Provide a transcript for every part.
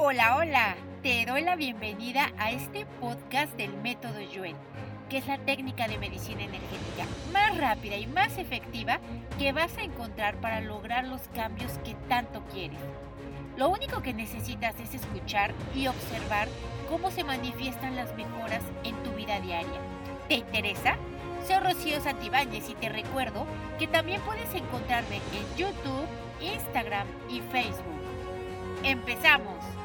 Hola, hola, te doy la bienvenida a este podcast del método Yuen, que es la técnica de medicina energética más rápida y más efectiva que vas a encontrar para lograr los cambios que tanto quieres. Lo único que necesitas es escuchar y observar cómo se manifiestan las mejoras en tu vida diaria. ¿Te interesa? Soy Rocío Santibáñez y te recuerdo que también puedes encontrarme en YouTube, Instagram y Facebook. ¡Empezamos!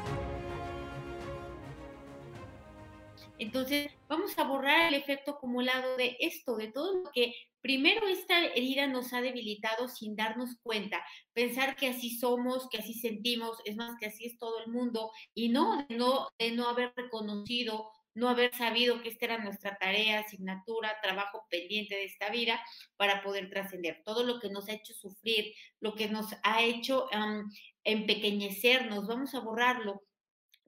Entonces, vamos a borrar el efecto acumulado de esto, de todo lo que primero esta herida nos ha debilitado sin darnos cuenta. Pensar que así somos, que así sentimos, es más, que así es todo el mundo, y no de no, de no haber reconocido no haber sabido que esta era nuestra tarea, asignatura, trabajo pendiente de esta vida para poder trascender. Todo lo que nos ha hecho sufrir, lo que nos ha hecho empequeñecernos, vamos a borrarlo,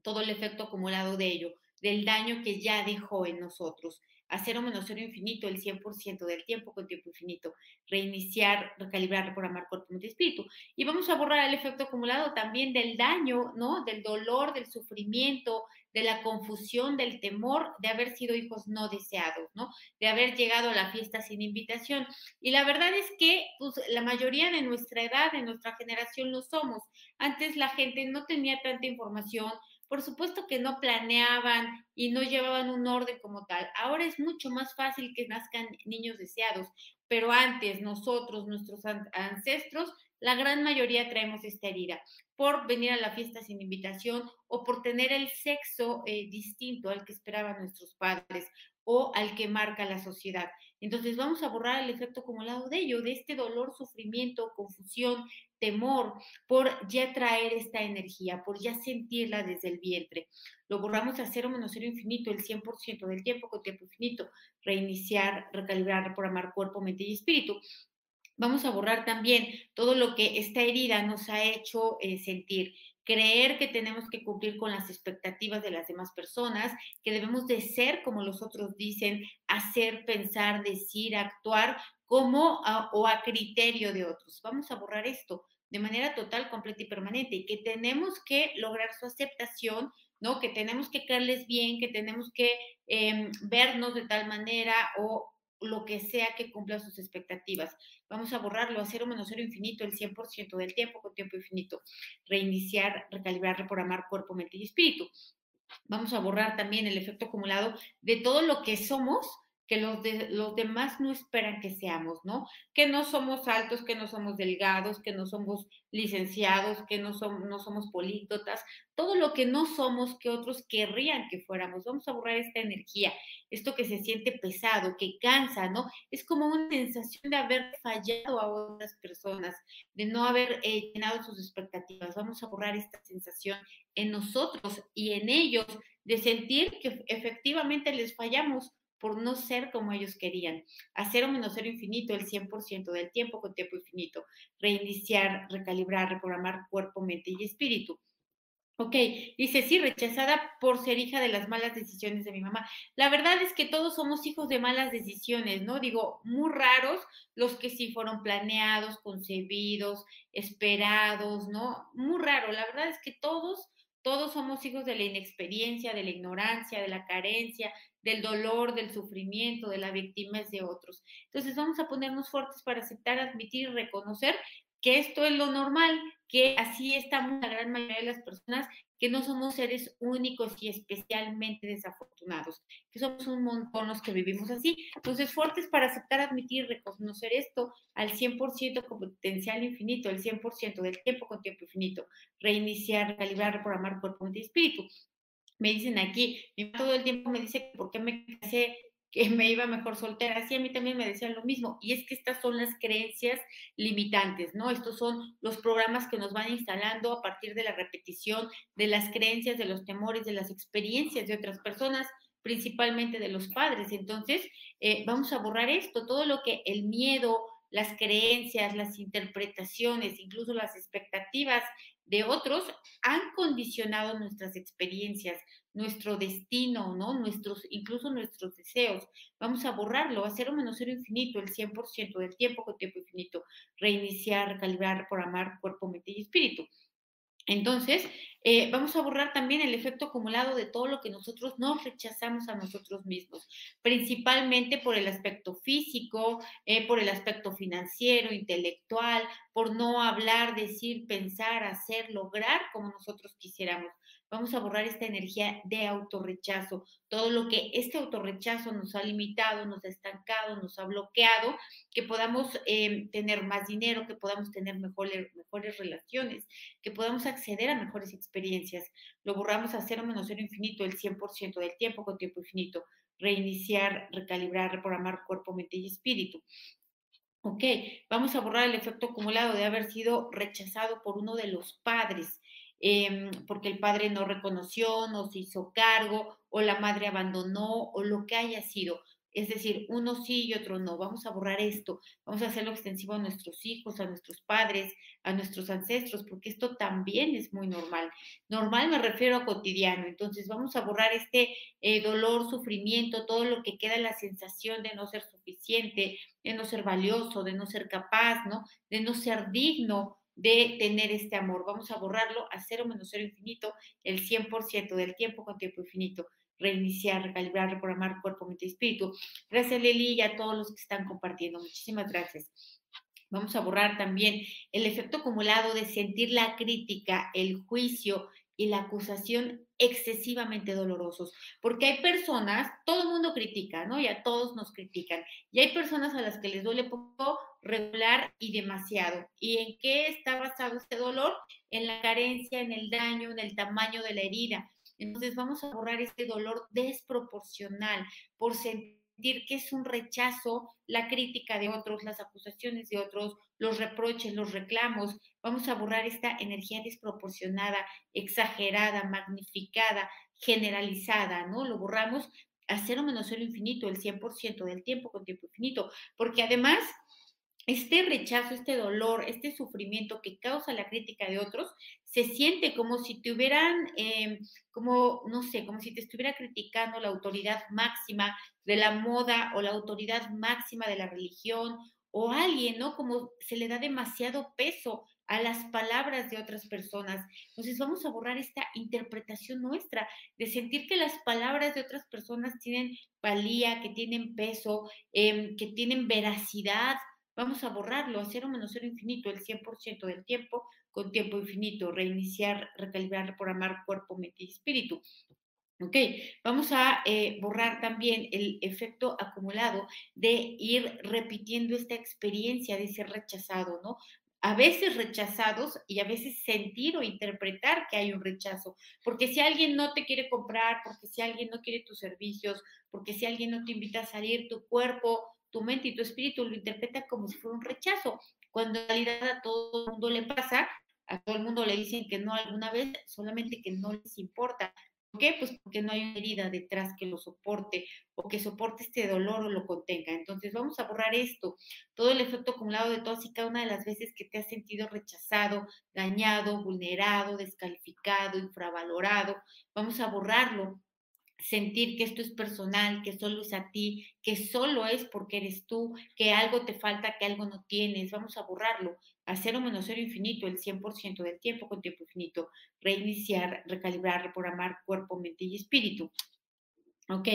todo el efecto acumulado de ello del daño que ya dejó en nosotros. A cero menos cero infinito el 100% del tiempo con tiempo infinito. Reiniciar, recalibrar, reprogramar cuerpo, mente y espíritu. Y vamos a borrar el efecto acumulado también del daño, ¿no? Del dolor, del sufrimiento, de la confusión, del temor de haber sido hijos no deseados, ¿no? De haber llegado a la fiesta sin invitación. Y la verdad es que pues, la mayoría de nuestra edad, de nuestra generación, lo somos. Antes la gente no tenía tanta información, por supuesto que no planeaban y no llevaban un orden como tal. Ahora es mucho más fácil que nazcan niños deseados, pero antes nosotros, nuestros ancestros, la gran mayoría traemos esta herida por venir a la fiesta sin invitación o por tener el sexo eh, distinto al que esperaban nuestros padres o al que marca la sociedad. Entonces vamos a borrar el efecto acumulado de ello, de este dolor, sufrimiento, confusión, temor por ya traer esta energía, por ya sentirla desde el vientre. Lo borramos a cero menos cero infinito, el 100% del tiempo con tiempo infinito, reiniciar, recalibrar, reprogramar cuerpo, mente y espíritu. Vamos a borrar también todo lo que esta herida nos ha hecho eh, sentir creer que tenemos que cumplir con las expectativas de las demás personas, que debemos de ser como los otros dicen, hacer, pensar, decir, actuar como o a criterio de otros. Vamos a borrar esto de manera total, completa y permanente y que tenemos que lograr su aceptación, ¿no? Que tenemos que caerles bien, que tenemos que em, vernos de tal manera o lo que sea que cumpla sus expectativas. Vamos a borrarlo a cero menos cero infinito el 100% del tiempo con tiempo infinito. Reiniciar, recalibrar, reprogramar cuerpo, mente y espíritu. Vamos a borrar también el efecto acumulado de todo lo que somos que los, de, los demás no esperan que seamos, ¿no? Que no somos altos, que no somos delgados, que no somos licenciados, que no, somos, políglotas, todo lo que no somos que otros querrían que fuéramos. Vamos a borrar esta energía, esto que se siente pesado, que cansa, ¿no? Es como una sensación de haber fallado a otras personas, de no haber eh, llenado sus expectativas. Vamos a borrar esta sensación en nosotros y en ellos de sentir que efectivamente les fallamos por no ser como ellos querían. A cero menos cero infinito el 100% del tiempo con tiempo infinito. Reiniciar, recalibrar, reprogramar cuerpo, mente y espíritu. Ok, dice, sí, rechazada por ser hija de las malas decisiones de mi mamá. La verdad es que todos somos hijos de malas decisiones, ¿no? Digo, muy raros los que sí fueron planeados, concebidos, esperados, ¿no? Muy raro. La verdad es que todos, todos somos hijos de la inexperiencia, de la ignorancia, de la carencia, del dolor, del sufrimiento, de la víctima de otros. Entonces vamos a ponernos fuertes para aceptar, admitir y reconocer que esto es lo normal, que así estamos la gran mayoría de las personas, que no somos seres únicos y especialmente desafortunados, que somos un montón los que vivimos así. Entonces, fuertes para aceptar, admitir reconocer esto al 100% con potencial infinito, el 100% del tiempo con tiempo infinito, reiniciar, recalibrar, reprogramar cuerpo, mente y espíritu me dicen aquí, mi todo el tiempo me dice por qué me casé, que me iba mejor soltera, así a mí también me decían lo mismo, y es que estas son las creencias limitantes, ¿no? Estos son los programas que nos van instalando a partir de la repetición de las creencias, de los temores, de las experiencias de otras personas, principalmente de los padres. Entonces, eh, vamos a borrar esto, todo lo que el miedo, las creencias, las interpretaciones, incluso las expectativas de otros han condicionado nuestras experiencias, nuestro destino, ¿no? Nuestros, incluso nuestros deseos. Vamos a borrarlo, a cero menos cero infinito, el 100% del tiempo con tiempo infinito. Reiniciar, recalibrar, amar cuerpo, mente y espíritu. Entonces, eh, vamos a borrar también el efecto acumulado de todo lo que nosotros nos rechazamos a nosotros mismos, principalmente por el aspecto físico, eh, por el aspecto financiero, intelectual, por no hablar, decir, pensar, hacer, lograr como nosotros quisiéramos. Vamos a borrar esta energía de autorrechazo, todo lo que este autorrechazo nos ha limitado, nos ha estancado, nos ha bloqueado, que podamos eh, tener más dinero, que podamos tener mejores, mejores relaciones, que podamos acceder a mejores experiencias. Lo borramos a cero menos cero infinito el 100% del tiempo con tiempo infinito. Reiniciar, recalibrar, reprogramar cuerpo, mente y espíritu. Ok, vamos a borrar el efecto acumulado de haber sido rechazado por uno de los padres Em, porque el padre no reconoció, no se hizo cargo, o la madre abandonó, o lo que haya sido. Es decir, uno sí y otro no. Vamos a borrar esto, vamos a hacerlo extensivo a nuestros hijos, a nuestros padres, a nuestros ancestros, porque esto también es muy normal. Normal me refiero a cotidiano. Entonces vamos a borrar este eh, dolor, sufrimiento, todo lo que queda, la sensación de no ser suficiente, de no ser valioso, de no ser capaz, ¿no? De no ser digno de tener este amor. Vamos a borrarlo a cero menos cero infinito el 100% del tiempo con tiempo infinito. Reiniciar, recalibrar, reprogramar cuerpo, mente y espíritu. Gracias Lili y a todos los que están compartiendo. Muchísimas gracias. Vamos a borrar también el efecto acumulado de sentir la crítica, el juicio y la acusación excesivamente dolorosos, porque hay personas, todo el mundo critica, ¿no? Y a todos nos critican, y hay personas a las que les duele poco, regular y demasiado. ¿Y en qué está basado este dolor? En la carencia, en el daño, en el tamaño de la herida. Entonces vamos a borrar este dolor desproporcional por sentir que es un rechazo la crítica de otros, las acusaciones de otros, los reproches, los reclamos. Vamos a borrar esta energía desproporcionada, exagerada, magnificada, generalizada, ¿no? Lo borramos a cero menos cero infinito, el 100% del tiempo con tiempo infinito, porque además este rechazo, este dolor, este sufrimiento que causa la crítica de otros, se siente como si te hubieran, em, como, no sé, como si te estuviera criticando la autoridad máxima de la moda o la autoridad máxima de la religión o alguien, ¿no? Como se le da demasiado peso a las palabras de otras personas. Entonces vamos a borrar esta interpretación nuestra de sentir que las palabras de otras personas tienen valía, que tienen peso, em, que tienen veracidad Vamos a borrarlo a cero menos cero infinito el 100% del tiempo con tiempo infinito, reiniciar, recalibrar, reprogramar cuerpo, mente y espíritu. Ok, vamos a eh, borrar también el efecto acumulado de ir repitiendo esta experiencia de ser rechazado, ¿no? A veces rechazados y a veces sentir o interpretar que hay un rechazo, porque si alguien no te quiere comprar, porque si alguien no quiere tus servicios, porque si alguien no te invita a salir, tu cuerpo tu mente y tu espíritu lo interpreta como si fuera un rechazo, cuando en realidad a todo el mundo le pasa, a todo el mundo le dicen que no alguna vez, solamente que no les importa. ¿Por qué? Pues porque no hay una herida detrás que lo soporte o que soporte este dolor o lo contenga. Entonces vamos a borrar esto, todo el efecto acumulado de todas y cada una de las veces que te has sentido rechazado, dañado, vulnerado, descalificado, infravalorado. Vamos a borrarlo sentir que esto es personal, que solo es a ti, que solo es porque eres tú, que algo te falta, que algo no tienes, vamos a borrarlo, a cero menos cero infinito, el 100% del tiempo con tiempo infinito, reiniciar, recalibrar, reprogramar cuerpo, mente y espíritu. Ok,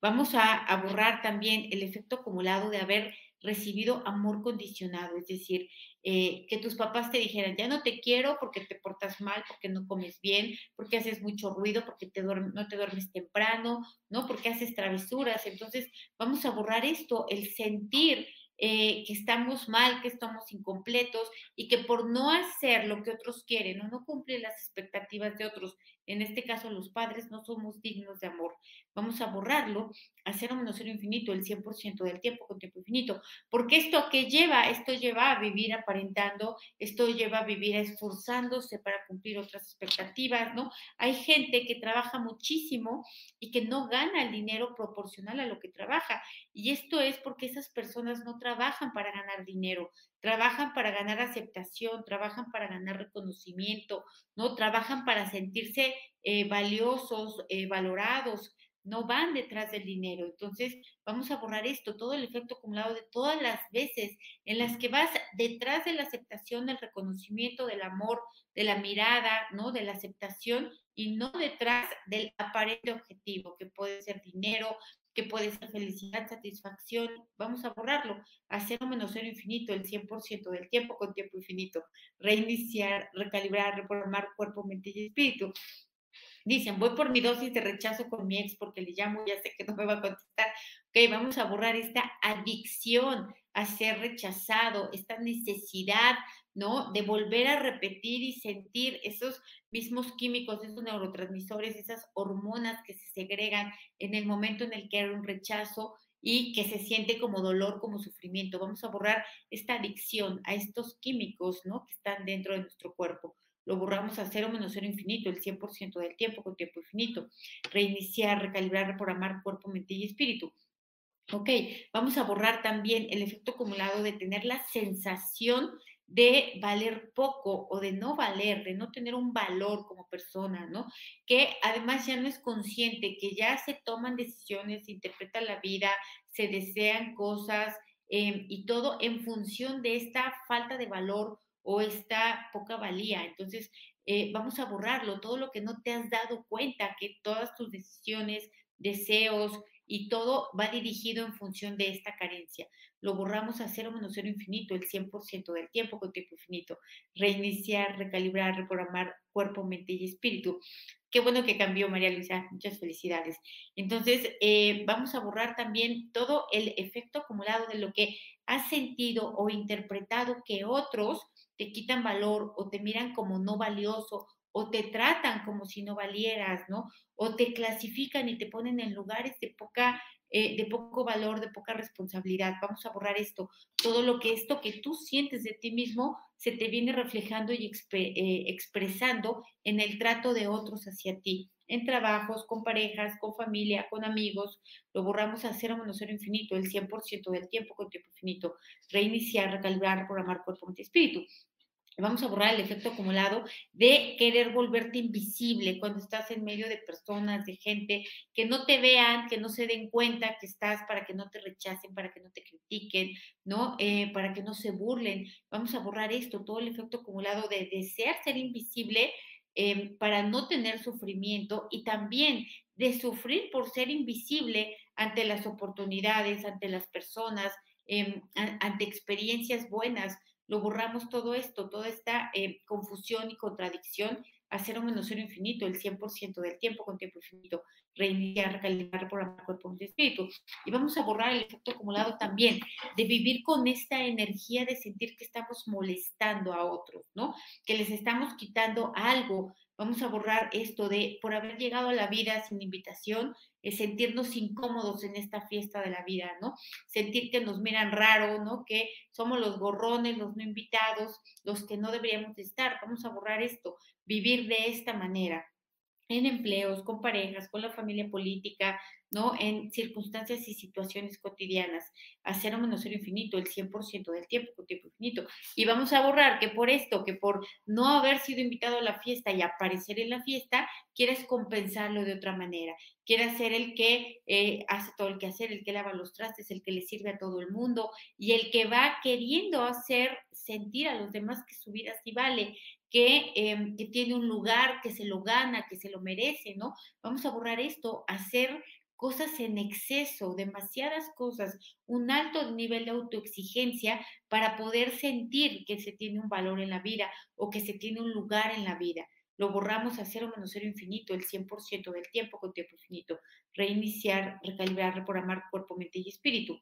vamos a, a borrar también el efecto acumulado de haber recibido amor condicionado, es decir, eh, que tus papás te dijeran, ya no te quiero porque te portas mal, porque no comes bien, porque haces mucho ruido, porque te no te duermes temprano, ¿no? Porque haces travesuras. Entonces, vamos a borrar esto, el sentir eh, que estamos mal, que estamos incompletos y que por no hacer lo que otros quieren o no cumplir las expectativas de otros, en este caso los padres, no somos dignos de amor. Vamos a borrarlo a cero menos cero infinito, el 100% del tiempo con tiempo infinito. Porque esto a qué lleva? Esto lleva a vivir aparentando, esto lleva a vivir esforzándose para cumplir otras expectativas, ¿no? Hay gente que trabaja muchísimo y que no gana el dinero proporcional a lo que trabaja. Y esto es porque esas personas no trabajan para ganar dinero, trabajan para ganar aceptación, trabajan para ganar reconocimiento, ¿no? Trabajan para sentirse eh, valiosos, eh, valorados, no van detrás del dinero. Entonces, vamos a borrar esto, todo el efecto acumulado de todas las veces en las que vas detrás de la aceptación, del reconocimiento, del amor, de la mirada, ¿no? De la aceptación y no detrás del aparente objetivo, que puede ser dinero, que puede ser felicidad, satisfacción. Vamos a borrarlo a cero menos cero infinito, el 100% del tiempo con tiempo infinito. Reiniciar, recalibrar, reprogramar cuerpo, mente y espíritu. Dicen, voy por mi dosis de rechazo con mi ex porque le llamo, ya sé que no me va a contestar. Ok, vamos a borrar esta adicción a ser rechazado, esta necesidad, ¿no? De volver a repetir y sentir esos mismos químicos, esos neurotransmisores, esas hormonas que se segregan en el momento en el que hay un rechazo y que se siente como dolor, como sufrimiento. Vamos a borrar esta adicción a estos químicos, ¿no? Que están dentro de nuestro cuerpo lo borramos a cero menos cero infinito, el 100% del tiempo con tiempo infinito. Reiniciar, recalibrar, reprogramar cuerpo, mente y espíritu. Ok, vamos a borrar también el efecto acumulado de tener la sensación de valer poco o de no valer, de no tener un valor como persona, ¿no? Que además ya no es consciente, que ya se toman decisiones, se interpreta la vida, se desean cosas eh, y todo en función de esta falta de valor o esta poca valía. Entonces, eh, vamos a borrarlo, todo lo que no te has dado cuenta, que todas tus decisiones, deseos y todo va dirigido en función de esta carencia. Lo borramos a cero menos cero infinito, el 100% del tiempo con tiempo infinito. Reiniciar, recalibrar, reprogramar cuerpo, mente y espíritu. Qué bueno que cambió, María Luisa. Muchas felicidades. Entonces, eh, vamos a borrar también todo el efecto acumulado de lo que has sentido o interpretado que otros te quitan valor o te miran como no valioso o te tratan como si no valieras, ¿no? O te clasifican y te ponen en lugares de poca eh, de poco valor, de poca responsabilidad. Vamos a borrar esto. Todo lo que esto que tú sientes de ti mismo se te viene reflejando y eh, expresando en el trato de otros hacia ti, en trabajos, con parejas, con familia, con amigos. Lo borramos a cero menos cero infinito, el 100% del tiempo con tiempo infinito. Reiniciar, recalibrar, programar cuerpo, mente, espíritu vamos a borrar el efecto acumulado de querer volverte invisible cuando estás en medio de personas, de gente, que no te vean, que no se den cuenta que estás para que no te rechacen, para que no te critiquen, ¿no? Eh, para que no se burlen. Vamos a borrar esto, todo el efecto acumulado de desear ser invisible em, para no tener sufrimiento y también de sufrir por ser invisible ante las oportunidades, ante las personas, em, ante experiencias buenas lo borramos todo esto, toda esta eh, confusión y contradicción a cero menos cero infinito, el 100% del tiempo con tiempo infinito, reiniciar, recalibrar, programar cuerpo, mente, espíritu. Y vamos a borrar el efecto acumulado también de vivir con esta energía de sentir que estamos molestando a otros, ¿no? Que les estamos quitando algo. Vamos a borrar esto de por haber llegado a la vida sin invitación, sentirnos incómodos en esta fiesta de la vida, ¿no? Sentir que nos miran raro, ¿no? Que somos los gorrones, los no invitados, los que no deberíamos estar. Vamos a borrar esto, vivir de esta manera en empleos, con parejas, con la familia política, ¿no? En circunstancias y situaciones cotidianas, hacer cero menos cero infinito, el 100% del tiempo con tiempo infinito. Y vamos a borrar que por esto, que por no haber sido invitado a la fiesta y aparecer en la fiesta, quieres compensarlo de otra manera. Quieres ser el que eh, hace todo el que hacer, el que lava los trastes, el que le sirve a todo el mundo y el que va queriendo hacer sentir a los demás que su vida sí vale, que, em, que tiene un lugar, que se lo gana, que se lo merece, ¿no? Vamos a borrar esto, hacer cosas en exceso, demasiadas cosas, un alto nivel de autoexigencia para poder sentir que se tiene un valor en la vida o que se tiene un lugar en la vida. Lo borramos a cero menos cero infinito, el 100% del tiempo con tiempo infinito. Reiniciar, recalibrar, reprogramar cuerpo, mente y espíritu.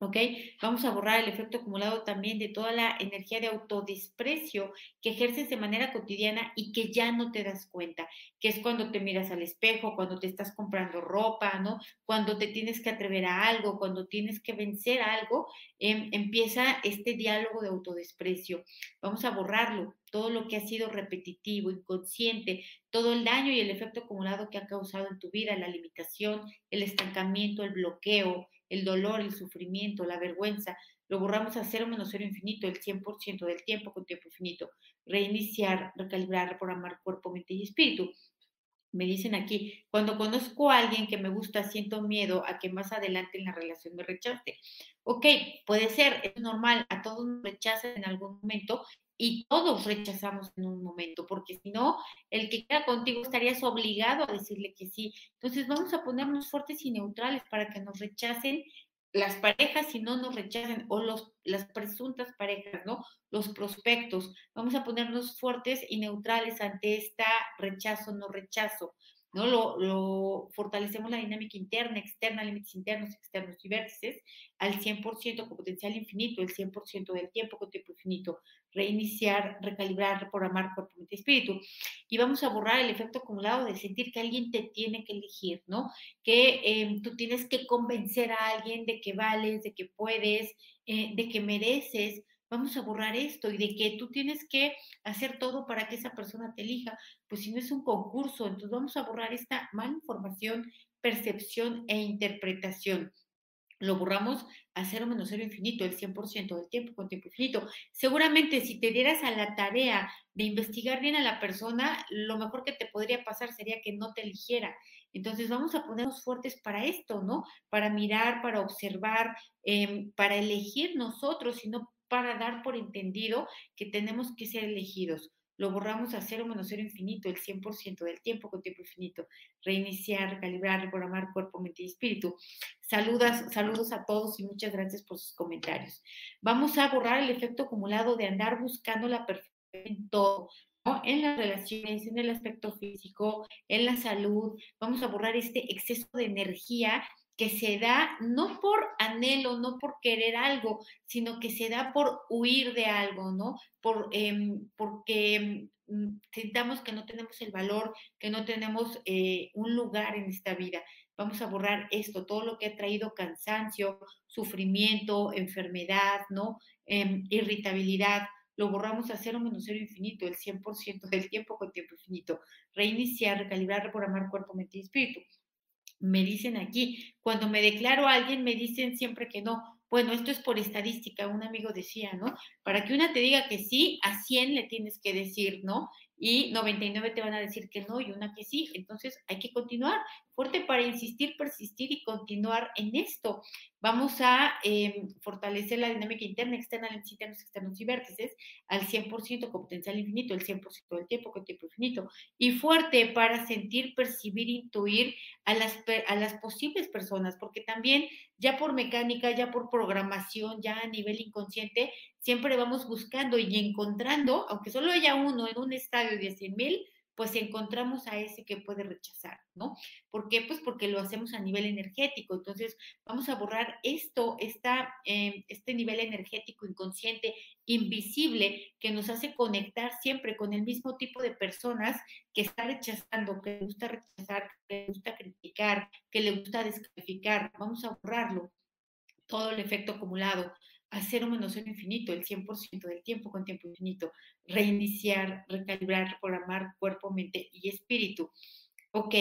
¿Ok? Vamos a borrar el efecto acumulado también de toda la energía de autodesprecio que ejerces de manera cotidiana y que ya no te das cuenta, que es cuando te miras al espejo, cuando te estás comprando ropa, ¿no? Cuando te tienes que atrever a algo, cuando tienes que vencer algo, em, empieza este diálogo de autodesprecio. Vamos a borrarlo, todo lo que ha sido repetitivo, inconsciente, todo el daño y el efecto acumulado que ha causado en tu vida, la limitación, el estancamiento, el bloqueo, el dolor, el sufrimiento, la vergüenza, lo borramos a cero menos cero infinito, el 100% del tiempo con tiempo infinito. Reiniciar, recalibrar, reprogramar cuerpo, mente y espíritu. Me dicen aquí, cuando conozco a alguien que me gusta, siento miedo a que más adelante en la relación me rechace. Ok, puede ser, es normal, a todos nos rechazan en algún momento y todos rechazamos en un momento, porque si no, el que queda contigo estarías obligado a decirle que sí. Entonces vamos a ponernos fuertes y neutrales para que nos rechacen las parejas si no nos rechacen o los, las presuntas parejas, ¿no? Los prospectos. Vamos a ponernos fuertes y neutrales ante esta rechazo, no rechazo. ¿No? Lo, fortalecemos la dinámica interna, externa, límites internos, externos y vértices al 100% con potencial infinito, el 100% del tiempo con tiempo infinito, reiniciar, recalibrar, reprogramar cuerpo, mente y espíritu. Y vamos a borrar el efecto acumulado de sentir que alguien te tiene que elegir, ¿no? Que eh, tú tienes que convencer a alguien de que vales, de que puedes, eh, de que mereces, vamos a borrar esto y de que tú tienes que hacer todo para que esa persona te elija, pues si no es un concurso, entonces vamos a borrar esta mala información, percepción e interpretación. Lo borramos a cero menos cero infinito, el 100% del tiempo con tiempo infinito. Seguramente si te dieras a la tarea de investigar bien a la persona, lo mejor que te podría pasar sería que no te eligiera. Entonces vamos a ponernos fuertes para esto, ¿no? Para mirar, para observar, eh, para elegir nosotros y no para dar por entendido que tenemos que ser elegidos. Lo borramos a cero menos cero infinito, el 100% del tiempo con tiempo infinito. Reiniciar, recalibrar, reprogramar cuerpo, mente y espíritu. Saludas, saludos a todos y muchas gracias por sus comentarios. Vamos a borrar el efecto acumulado de andar buscando la perfección en todo, ¿no? en las relaciones, en el aspecto físico, en la salud. Vamos a borrar este exceso de energía que se da no por anhelo, no por querer algo, sino que se da por huir de algo, ¿no? Por, eh, porque mm, sintamos que no tenemos el valor, que no tenemos eh, un lugar en esta vida. Vamos a borrar esto, todo lo que ha traído cansancio, sufrimiento, enfermedad, ¿no? Eh, irritabilidad. Lo borramos a cero menos cero infinito, el 100% del tiempo con tiempo infinito. Reiniciar, recalibrar, reprogramar cuerpo, mente y espíritu me dicen aquí, cuando me declaro a alguien me dicen siempre que no. Bueno, esto es por estadística, un amigo decía, ¿no? Para que una te diga que sí, a 100 le tienes que decir, ¿no? Y 99 te van a decir que no y una que sí. Entonces hay que continuar fuerte para insistir, persistir y continuar en esto. Vamos a eh, fortalecer la dinámica interna, externa, internos, externos y vértices al 100% con potencial infinito, el 100% del tiempo con tiempo infinito. Y fuerte para sentir, percibir, intuir a las, a las posibles personas, porque también ya por mecánica, ya por programación, ya a nivel inconsciente, siempre vamos buscando y encontrando, aunque solo haya uno en un estadio de 100 mil, pues encontramos a ese que puede rechazar, ¿no? ¿Por qué? Pues porque lo hacemos a nivel energético. Entonces, vamos a borrar esto, esta, eh, este nivel energético inconsciente, invisible, que nos hace conectar siempre con el mismo tipo de personas que está rechazando, que le gusta rechazar, que le gusta criticar, que le gusta descalificar. Vamos a borrarlo, todo el efecto acumulado a cero menos cero infinito, el 100% del tiempo con tiempo infinito, reiniciar, recalibrar, reprogramar cuerpo, mente y espíritu. Ok,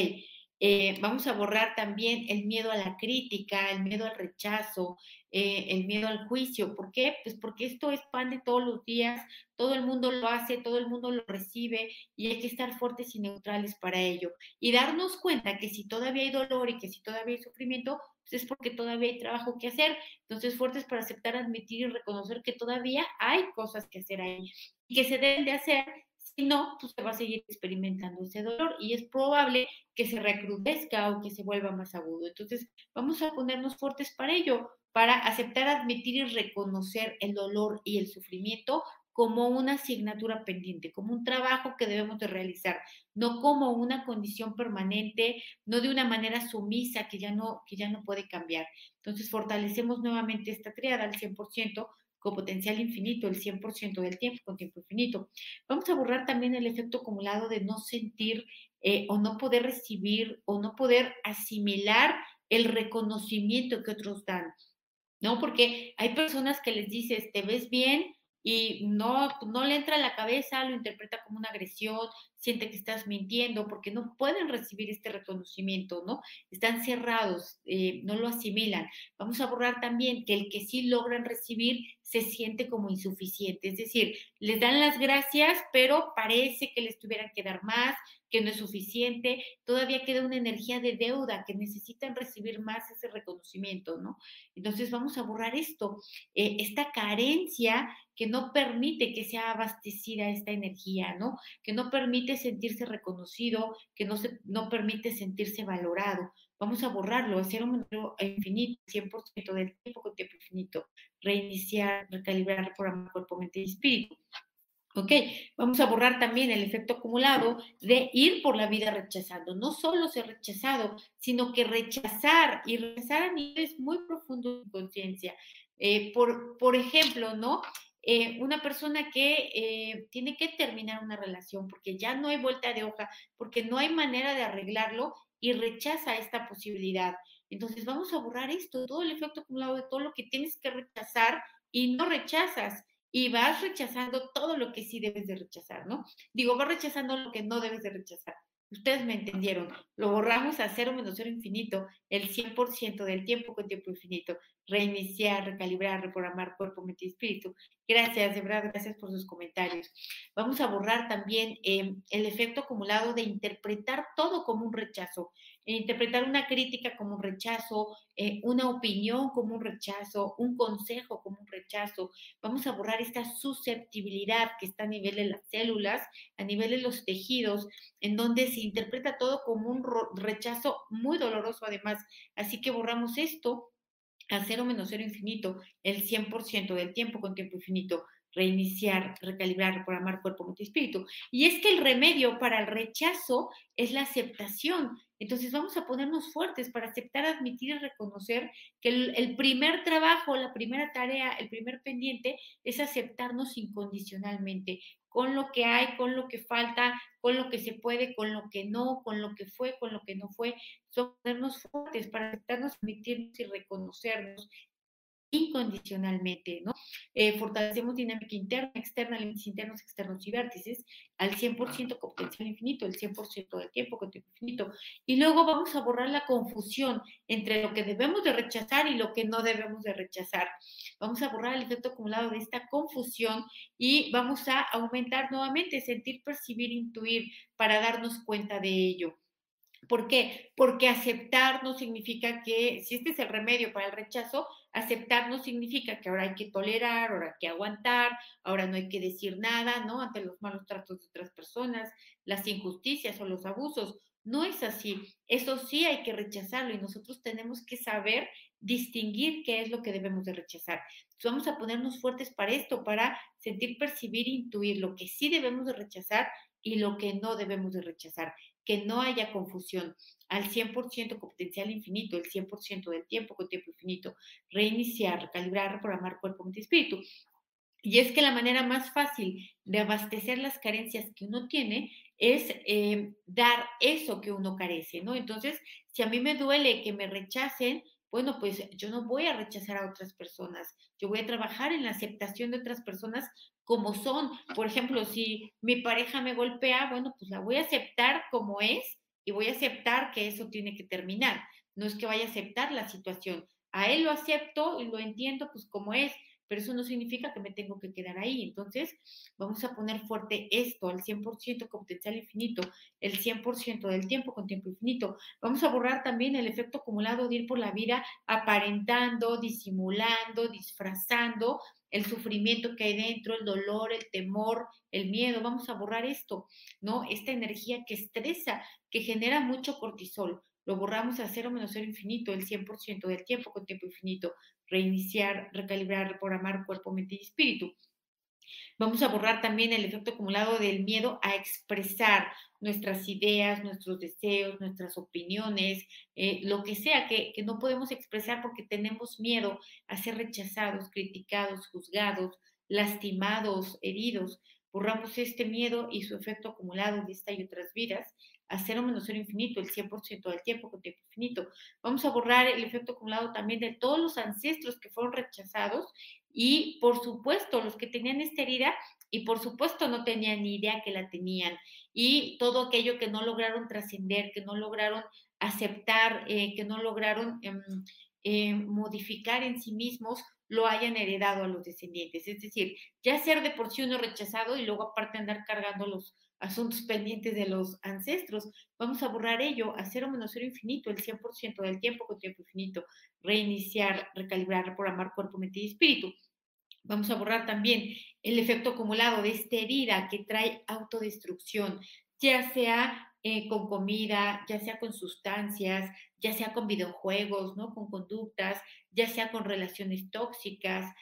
eh, vamos a borrar también el miedo a la crítica, el miedo al rechazo, eh, el miedo al juicio. ¿Por qué? Pues porque esto es pan de todos los días, todo el mundo lo hace, todo el mundo lo recibe y hay que estar fuertes y neutrales para ello. Y darnos cuenta que si todavía hay dolor y que si todavía hay sufrimiento, es porque todavía hay trabajo que hacer. Entonces, fuertes para aceptar, admitir y reconocer que todavía hay cosas que hacer ahí y que se deben de hacer. Si no, pues se va a seguir experimentando ese dolor y es probable que se recrudezca o que se vuelva más agudo. Entonces, vamos a ponernos fuertes para ello, para aceptar, admitir y reconocer el dolor y el sufrimiento como una asignatura pendiente, como un trabajo que debemos de realizar, no como una condición permanente, no de una manera sumisa que ya no, que ya no puede cambiar. Entonces fortalecemos nuevamente esta triada al 100% con potencial infinito, el 100% del tiempo con tiempo infinito. Vamos a borrar también el efecto acumulado de no sentir eh, o no poder recibir o no poder asimilar el reconocimiento que otros dan, ¿no? Porque hay personas que les dices, te ves bien, y no, no le entra a la cabeza, lo interpreta como una agresión, siente que estás mintiendo, porque no pueden recibir este reconocimiento, ¿no? Están cerrados, eh, no lo asimilan. Vamos a borrar también que el que sí logran recibir se siente como insuficiente, es decir, les dan las gracias, pero parece que les tuvieran que dar más, que no es suficiente, todavía queda una energía de deuda que necesitan recibir más ese reconocimiento, ¿no? Entonces vamos a borrar esto, eh, esta carencia que no permite que sea abastecida esta energía, ¿no? Que no permite sentirse reconocido, que no, se, no permite sentirse valorado. Vamos a borrarlo, hacer un número infinito, 100% del tiempo con tiempo infinito, reiniciar, recalibrar, reprogramar cuerpo, mente y espíritu. ¿Ok? Vamos a borrar también el efecto acumulado de ir por la vida rechazando. No solo ser rechazado, sino que rechazar y rechazar a niveles muy profundos de conciencia. Eh, por, por ejemplo, ¿no? Eh, una persona que eh, tiene que terminar una relación porque ya no hay vuelta de hoja, porque no hay manera de arreglarlo y rechaza esta posibilidad. Entonces vamos a borrar esto, todo el efecto acumulado de todo lo que tienes que rechazar y no rechazas y vas rechazando todo lo que sí debes de rechazar, ¿no? Digo, vas rechazando lo que no debes de rechazar. Ustedes me entendieron. Lo borramos a cero menos cero infinito, el 100% del tiempo con tiempo infinito. Reiniciar, recalibrar, reprogramar cuerpo, mente y espíritu. Gracias, de verdad, gracias por sus comentarios. Vamos a borrar también em, el efecto acumulado de interpretar todo como un rechazo. Interpretar una crítica como un rechazo, eh, una opinión como un rechazo, un consejo como un rechazo. Vamos a borrar esta susceptibilidad que está a nivel de las células, a nivel de los tejidos, en donde se interpreta todo como un rechazo muy doloroso además. Así que borramos esto a cero menos cero infinito, el 100% del tiempo con tiempo infinito reiniciar, recalibrar, reprogramar cuerpo, mente y espíritu. Y es que el remedio para el rechazo es la aceptación. Entonces vamos a ponernos fuertes para aceptar, admitir y reconocer que el, primer trabajo, la primera tarea, el primer pendiente es aceptarnos incondicionalmente, con lo que hay, con lo que falta, con lo que se puede, con lo que no, con lo que fue, con lo que no fue. Son ponernos fuertes para aceptarnos, admitirnos y reconocernos incondicionalmente, ¿no? Eh, fortalecemos dinámica interna, externa, límites internos, externos y vértices al 100% con potencial infinito, el 100% del tiempo con tiempo infinito. Y luego vamos a borrar la confusión entre lo que debemos de rechazar y lo que no debemos de rechazar. Vamos a borrar el efecto acumulado de esta confusión y vamos a aumentar nuevamente, sentir, percibir, intuir para darnos cuenta de ello. ¿Por qué? Porque aceptar no significa que, si este es el remedio para el rechazo, aceptar no significa que ahora hay que tolerar, ahora hay que aguantar, ahora no hay que decir nada, ¿no? Ante los malos tratos de otras personas, las injusticias o los abusos. No es así. Eso sí hay que rechazarlo y nosotros tenemos que saber distinguir qué es lo que debemos de rechazar. Vamos a ponernos fuertes para esto, para sentir, percibir, intuir lo que sí debemos de rechazar y lo que no debemos de rechazar que no haya confusión, al 100% con potencial infinito, el 100% del tiempo con tiempo infinito, reiniciar, recalibrar, reprogramar cuerpo, y espíritu. Y es que la manera más fácil de abastecer las carencias que uno tiene es eh, dar eso que uno carece, ¿no? Entonces, si a mí me duele que me rechacen, bueno, pues yo no voy a rechazar a otras personas, yo voy a trabajar en la aceptación de otras personas como son. Por ejemplo, si mi pareja me golpea, bueno, pues la voy a aceptar como es y voy a aceptar que eso tiene que terminar. No es que vaya a aceptar la situación. A él lo acepto y lo entiendo pues como es, pero eso no significa que me tengo que quedar ahí. Entonces, vamos a poner fuerte esto al 100% con potencial infinito, el 100% del tiempo con tiempo infinito. Vamos a borrar también el efecto acumulado de ir por la vida aparentando, disimulando, disfrazando el sufrimiento que hay dentro, el dolor, el temor, el miedo. Vamos a borrar esto, ¿no? Esta energía que estresa, que genera mucho cortisol lo borramos a cero menos cero infinito, el 100% del tiempo con tiempo infinito, reiniciar, recalibrar, reprogramar cuerpo, mente y espíritu. Vamos a borrar también el efecto acumulado del miedo a expresar nuestras ideas, nuestros deseos, nuestras opiniones, eh, lo que sea que, que no podemos expresar porque tenemos miedo a ser rechazados, criticados, juzgados, lastimados, heridos. Borramos este miedo y su efecto acumulado de esta y otras vidas a cero menos cero infinito, el 100% del tiempo con tiempo infinito. Vamos a borrar el efecto acumulado también de todos los ancestros que fueron rechazados y, por supuesto, los que tenían esta herida y, por supuesto, no tenían ni idea que la tenían. Y todo aquello que no lograron trascender, que no lograron aceptar, eh, que no lograron em, em, modificar en sí mismos lo hayan heredado a los descendientes. Es decir, ya ser de por sí uno rechazado y luego aparte andar cargando los asuntos pendientes de los ancestros. Vamos a borrar ello a cero menos cero infinito, el 100% del tiempo con tiempo infinito, reiniciar, recalibrar, reprogramar cuerpo, mente y espíritu. Vamos a borrar también el efecto acumulado de esta herida que trae autodestrucción, ya sea eh, con comida, ya sea con sustancias, ya sea con videojuegos, ¿no? Con conductas, ya sea con relaciones tóxicas,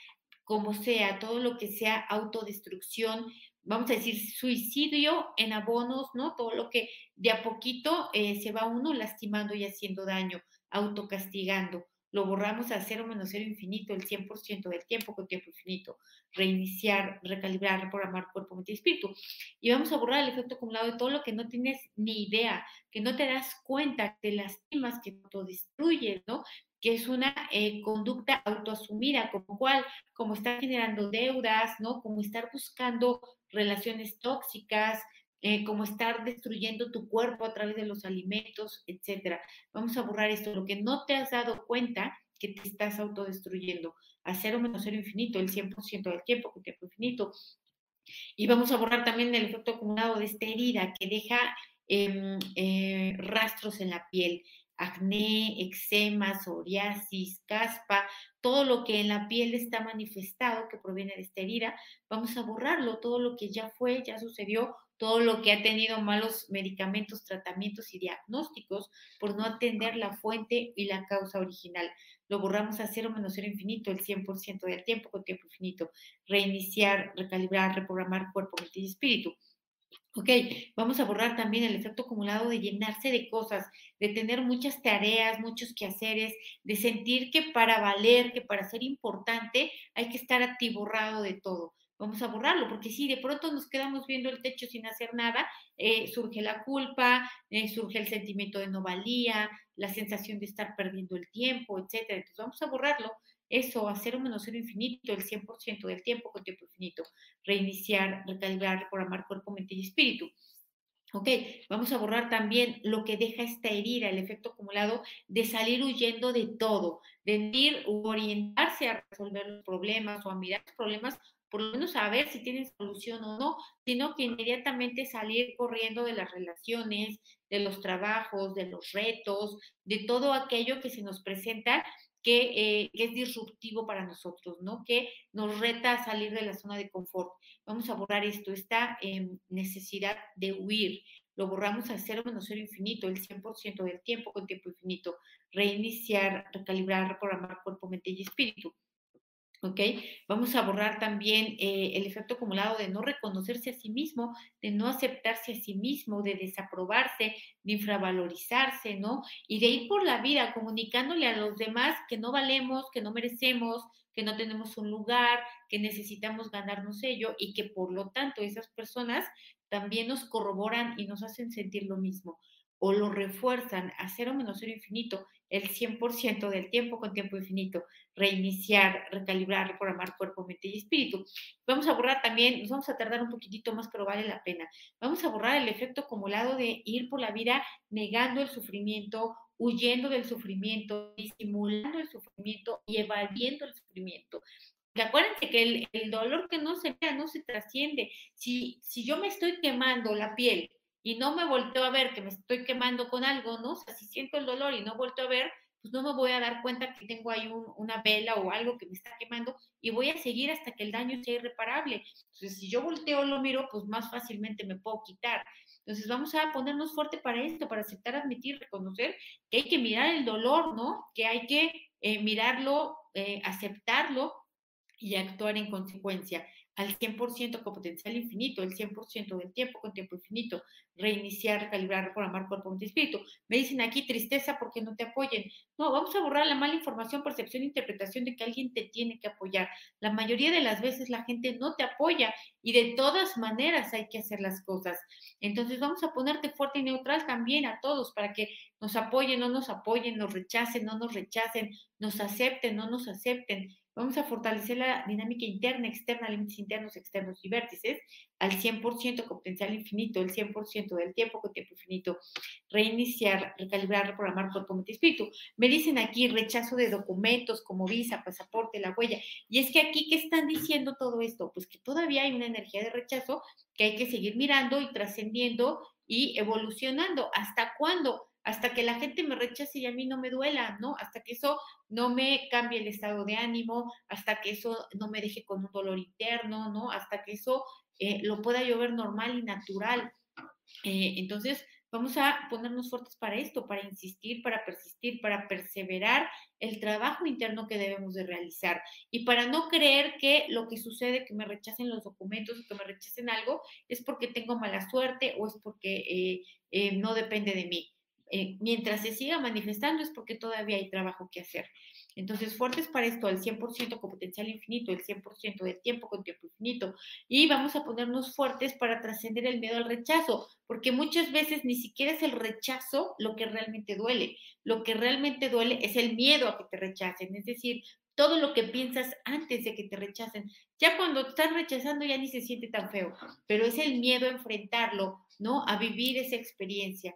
como sea, todo lo que sea autodestrucción, vamos a decir, suicidio en abonos, ¿no? Todo lo que de a poquito eh, se va uno lastimando y haciendo daño, autocastigando lo borramos a cero menos cero infinito, el 100% del tiempo con tiempo infinito, reiniciar, recalibrar, reprogramar cuerpo, mente y espíritu. Y vamos a borrar el efecto acumulado de todo lo que no tienes ni idea, que no te das cuenta, te lastimas, que te destruyes, ¿no? Que es una eh, conducta autoasumida, como cual, como estar generando deudas, ¿no? Como estar buscando relaciones tóxicas, eh, como estar destruyendo tu cuerpo a través de los alimentos, etcétera. Vamos a borrar esto, lo que no te has dado cuenta que te estás autodestruyendo, a cero menos cero infinito, el 100% del tiempo, con tiempo infinito. Y vamos a borrar también el efecto acumulado de esta herida que deja em, eh, rastros en la piel, acné, eczema, psoriasis, caspa, todo lo que en la piel está manifestado que proviene de esta herida, vamos a borrarlo, todo lo que ya fue, ya sucedió todo lo que ha tenido malos medicamentos, tratamientos y diagnósticos por no atender la fuente y la causa original. Lo borramos a cero menos cero infinito, el 100% del tiempo con tiempo infinito. Reiniciar, recalibrar, reprogramar cuerpo, mente y espíritu. Ok, vamos a borrar también el efecto acumulado de llenarse de cosas, de tener muchas tareas, muchos quehaceres, de sentir que para valer, que para ser importante, hay que estar atiborrado de todo vamos a borrarlo, porque si de pronto nos quedamos viendo el techo sin hacer nada, eh, surge la culpa, eh, surge el sentimiento de no valía, la sensación de estar perdiendo el tiempo, etcétera. Entonces vamos a borrarlo, eso, hacer un menos cero infinito, el 100% del tiempo con tiempo infinito, reiniciar, recalibrar, reprogramar cuerpo, mente y espíritu. Ok, vamos a borrar también lo que deja esta herida, el efecto acumulado de salir huyendo de todo, de ir orientarse a resolver los problemas o a mirar los problemas por lo menos saber si tienen solución o no, sino que inmediatamente salir corriendo de las relaciones, de los trabajos, de los retos, de todo aquello que se nos presenta que, eh, es disruptivo para nosotros, ¿no? Que nos reta a salir de la zona de confort. Vamos a borrar esto, esta em, necesidad de huir. Lo borramos a cero menos cero infinito, el 100% del tiempo con tiempo infinito. Reiniciar, recalibrar, reprogramar cuerpo, mente y espíritu. ¿Ok? Vamos a borrar también eh, el efecto acumulado de no reconocerse a sí mismo, de no aceptarse a sí mismo, de desaprobarse, de infravalorizarse, ¿no? Y de ir por la vida comunicándole a los demás que no valemos, que no merecemos, que no tenemos un lugar, que necesitamos ganarnos ello y que por lo tanto esas personas también nos corroboran y nos hacen sentir lo mismo o lo refuerzan a cero menos cero infinito el 100% del tiempo con tiempo infinito, reiniciar, recalibrar, reprogramar cuerpo, mente y espíritu. Vamos a borrar también, nos vamos a tardar un poquitito más, pero vale la pena. Vamos a borrar el efecto acumulado de ir por la vida negando el sufrimiento, huyendo del sufrimiento, disimulando el sufrimiento y evadiendo el sufrimiento. acuérdense que el, dolor que no se vea no se trasciende. Si, si yo me estoy quemando la piel y no me volteo a ver que me estoy quemando con algo, ¿no? O sea, si siento el dolor y no vuelto a ver, pues no me voy a dar cuenta que tengo ahí una vela o algo que me está quemando y voy a seguir hasta que el daño sea irreparable. Entonces, si yo volteo lo miro, pues más fácilmente me puedo quitar. Entonces, vamos a ponernos fuerte para esto, para aceptar, admitir, reconocer que hay que mirar el dolor, ¿no? Que hay que eh, mirarlo, eh, aceptarlo y actuar en consecuencia al 100% con potencial infinito, el 100% del tiempo con tiempo infinito, reiniciar, recalibrar, reprogramar cuerpo, mente y espíritu. Me dicen aquí tristeza porque no te apoyen. No, vamos a borrar la mala información, percepción, interpretación de que alguien te tiene que apoyar. La mayoría de las veces la gente no te apoya y de todas maneras hay que hacer las cosas. Entonces vamos a ponerte fuerte y neutral también a todos para que nos apoyen, no nos apoyen, nos rechacen, no nos rechacen, nos acepten, no nos acepten Vamos a fortalecer la dinámica interna, externa, límites internos, externos y vértices al 100% con potencial infinito, el 100% del tiempo con tiempo infinito. Reiniciar, recalibrar, reprogramar cuerpo, mente y espíritu. Me dicen aquí rechazo de documentos como visa, pasaporte, la huella. Y es que aquí, ¿qué están diciendo todo esto? Pues que todavía hay una energía de rechazo que hay que seguir mirando y trascendiendo y evolucionando. ¿Hasta cuándo? Hasta que la gente me rechace y a mí no me duela, ¿no? Hasta que eso no me cambie el estado de ánimo, hasta que eso no me deje con un dolor interno, ¿no? Hasta que eso eh, lo pueda yo ver normal y natural. Eh, entonces, vamos a ponernos fuertes para esto, para insistir, para persistir, para perseverar el trabajo interno que debemos de realizar y para no creer que lo que sucede, que me rechacen los documentos o que me rechacen algo, es porque tengo mala suerte o es porque eh, no depende de mí. Eh, mientras se siga manifestando es porque todavía hay trabajo que hacer. Entonces, fuertes para esto, al 100% con potencial infinito, el 100% del tiempo con tiempo infinito. Y vamos a ponernos fuertes para trascender el miedo al rechazo, porque muchas veces ni siquiera es el rechazo lo que realmente duele. Lo que realmente duele es el miedo a que te rechacen, es decir, todo lo que piensas antes de que te rechacen. Ya cuando están rechazando ya ni se siente tan feo, pero es el miedo a enfrentarlo, ¿no? A vivir esa experiencia.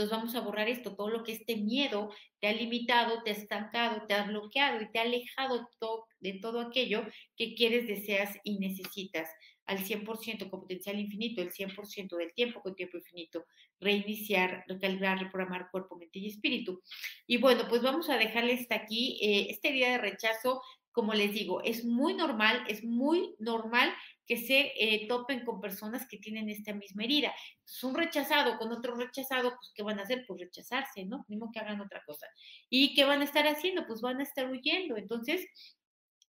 Entonces vamos a borrar esto, todo lo que este miedo te ha limitado, te ha estancado, te ha bloqueado y te ha alejado de todo aquello que quieres, deseas y necesitas al 100% con potencial infinito, el 100% del tiempo con tiempo infinito, reiniciar, recalibrar, reprogramar cuerpo, mente y espíritu. Y bueno, pues vamos a dejarle hasta aquí. Eh, este día de rechazo, como les digo, es muy normal, es muy normal que se eh, topen con personas que tienen esta misma herida. Entonces, un rechazado con otro rechazado, pues, ¿qué van a hacer? Pues rechazarse, ¿no? Mismo que hagan otra cosa. ¿Y qué van a estar haciendo? Pues van a estar huyendo. Entonces,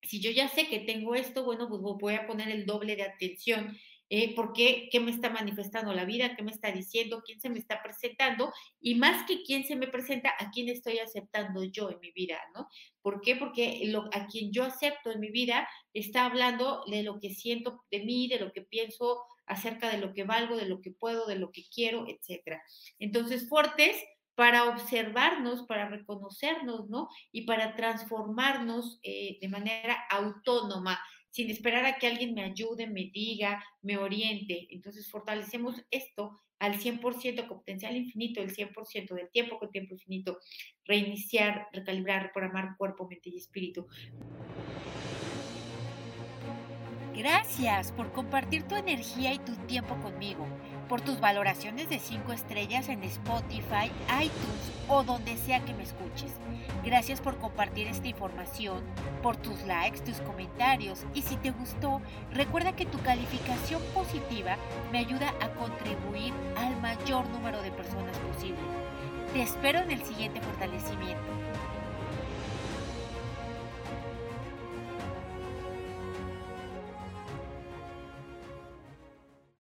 si yo ya sé que tengo esto, bueno, pues voy a poner el doble de atención eh, por qué, qué me está manifestando la vida, qué me está diciendo, quién se me está presentando y más que quién se me presenta, a quién estoy aceptando yo en mi vida, ¿no? ¿Por qué? Porque lo, a quien yo acepto en mi vida está hablando de lo que siento de mí, de lo que pienso acerca de lo que valgo, de lo que puedo, de lo que quiero, etcétera. Entonces, fuertes para observarnos, para reconocernos, ¿no? Y para transformarnos eh, de manera autónoma sin esperar a que alguien me ayude, me diga, me oriente. Entonces fortalecemos esto al 100% con potencial infinito, el 100% del tiempo con tiempo infinito, reiniciar, recalibrar, reprogramar cuerpo, mente y espíritu. Gracias por compartir tu energía y tu tiempo conmigo, por tus valoraciones de 5 estrellas en Spotify, iTunes o donde sea que me escuches. Gracias por compartir esta información, por tus likes, tus comentarios y si te gustó, recuerda que tu calificación positiva me ayuda a contribuir al mayor número de personas posible. Te espero en el siguiente fortalecimiento.